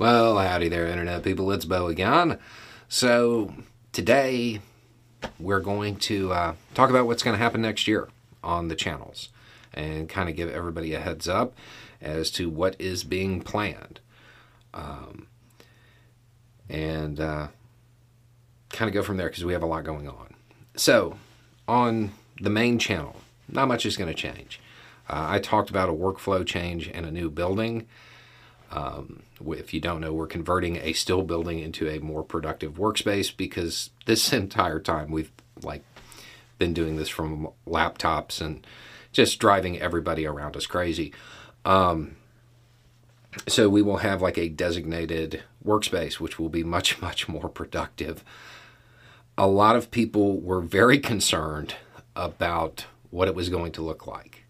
Well, howdy there, Internet people. It's Beau again. So, today we're going to uh, talk about what's going to happen next year on the channels and kind of give everybody a heads up as to what is being planned. Um, and uh, kind of go from there because we have a lot going on. So, on the main channel, not much is going to change. Uh, I talked about a workflow change and a new building. Um, if you don't know, we're converting a still building into a more productive workspace because this entire time we've like been doing this from laptops and just driving everybody around us crazy. Um, so we will have like a designated workspace, which will be much, much more productive. A lot of people were very concerned about what it was going to look like.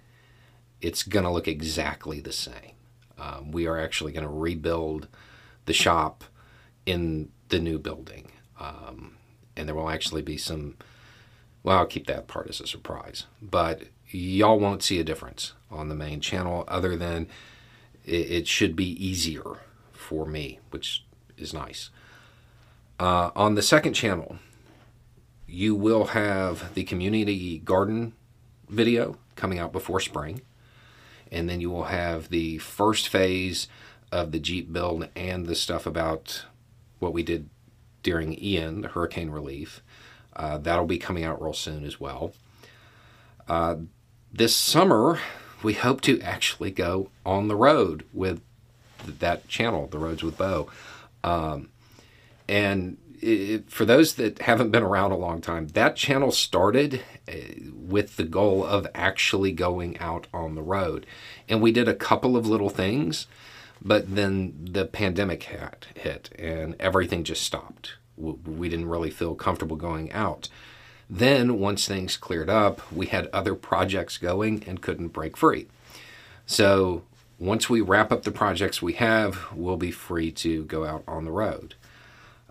It's going to look exactly the same. Um, we are actually going to rebuild the shop in the new building. Um, and there will actually be some, well, I'll keep that part as a surprise. But y'all won't see a difference on the main channel other than it, it should be easier for me, which is nice. Uh, on the second channel, you will have the community garden video coming out before spring and then you will have the first phase of the Jeep build and the stuff about what we did during Ian, the hurricane relief. Uh, that'll be coming out real soon as well. Uh, this summer, we hope to actually go on the road with that channel, The Roads with Beau. Um, and it, for those that haven't been around a long time, that channel started uh, with the goal of actually going out on the road. And we did a couple of little things, but then the pandemic hit, hit and everything just stopped. We didn't really feel comfortable going out. Then, once things cleared up, we had other projects going and couldn't break free. So, once we wrap up the projects we have, we'll be free to go out on the road.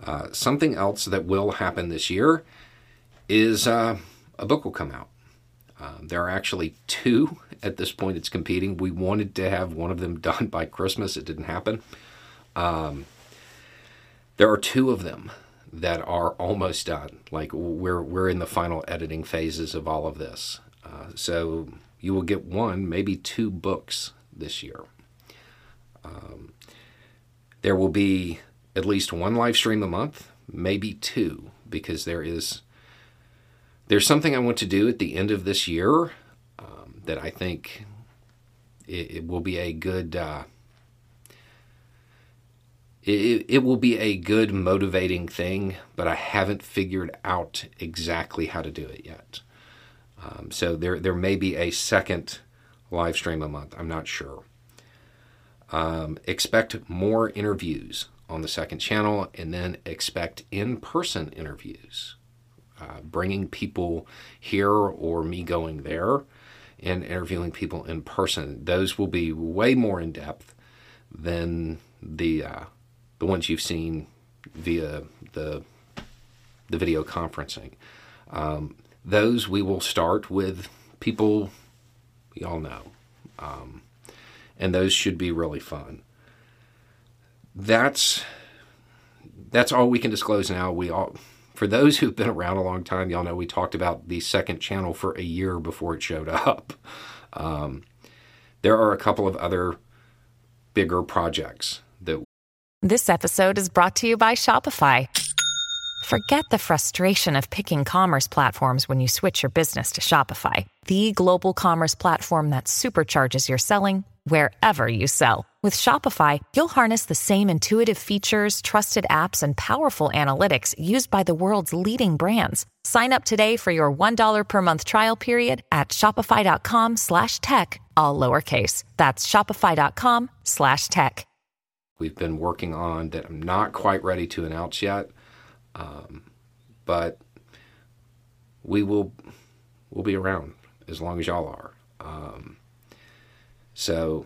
Uh, something else that will happen this year is uh, a book will come out. Um, there are actually two at this point it's competing. We wanted to have one of them done by Christmas, it didn't happen. Um, there are two of them that are almost done. Like we're we're in the final editing phases of all of this. Uh, so you will get one, maybe two books this year. Um, there will be at least one live stream a month, maybe two, because there is there's something I want to do at the end of this year um, that I think it, it will be a good. Uh, it, it will be a good motivating thing, but I haven't figured out exactly how to do it yet. Um, so there there may be a second live stream a month. I'm not sure. Um, expect more interviews on the second channel, and then expect in person interviews, uh, bringing people here or me going there and interviewing people in person. Those will be way more in depth than the uh, the ones you've seen via the the video conferencing. Um, those we will start with people we all know, um, and those should be really fun that's that's all we can disclose now. We all for those who've been around a long time, y'all know we talked about the second channel for a year before it showed up. Um, there are a couple of other bigger projects that. This episode is brought to you by Shopify. Forget the frustration of picking commerce platforms when you switch your business to Shopify, the global commerce platform that supercharges your selling wherever you sell. With Shopify, you'll harness the same intuitive features, trusted apps, and powerful analytics used by the world's leading brands. Sign up today for your $1 per month trial period at shopify.com slash tech, all lowercase. That's shopify.com slash tech. We've been working on that I'm not quite ready to announce yet, um, but we will we'll be around as long as y'all are. Um, so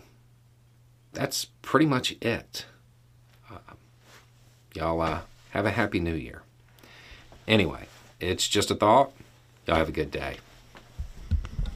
that's pretty much it. Uh, y'all uh, have a happy new year. Anyway, it's just a thought. Y'all have a good day.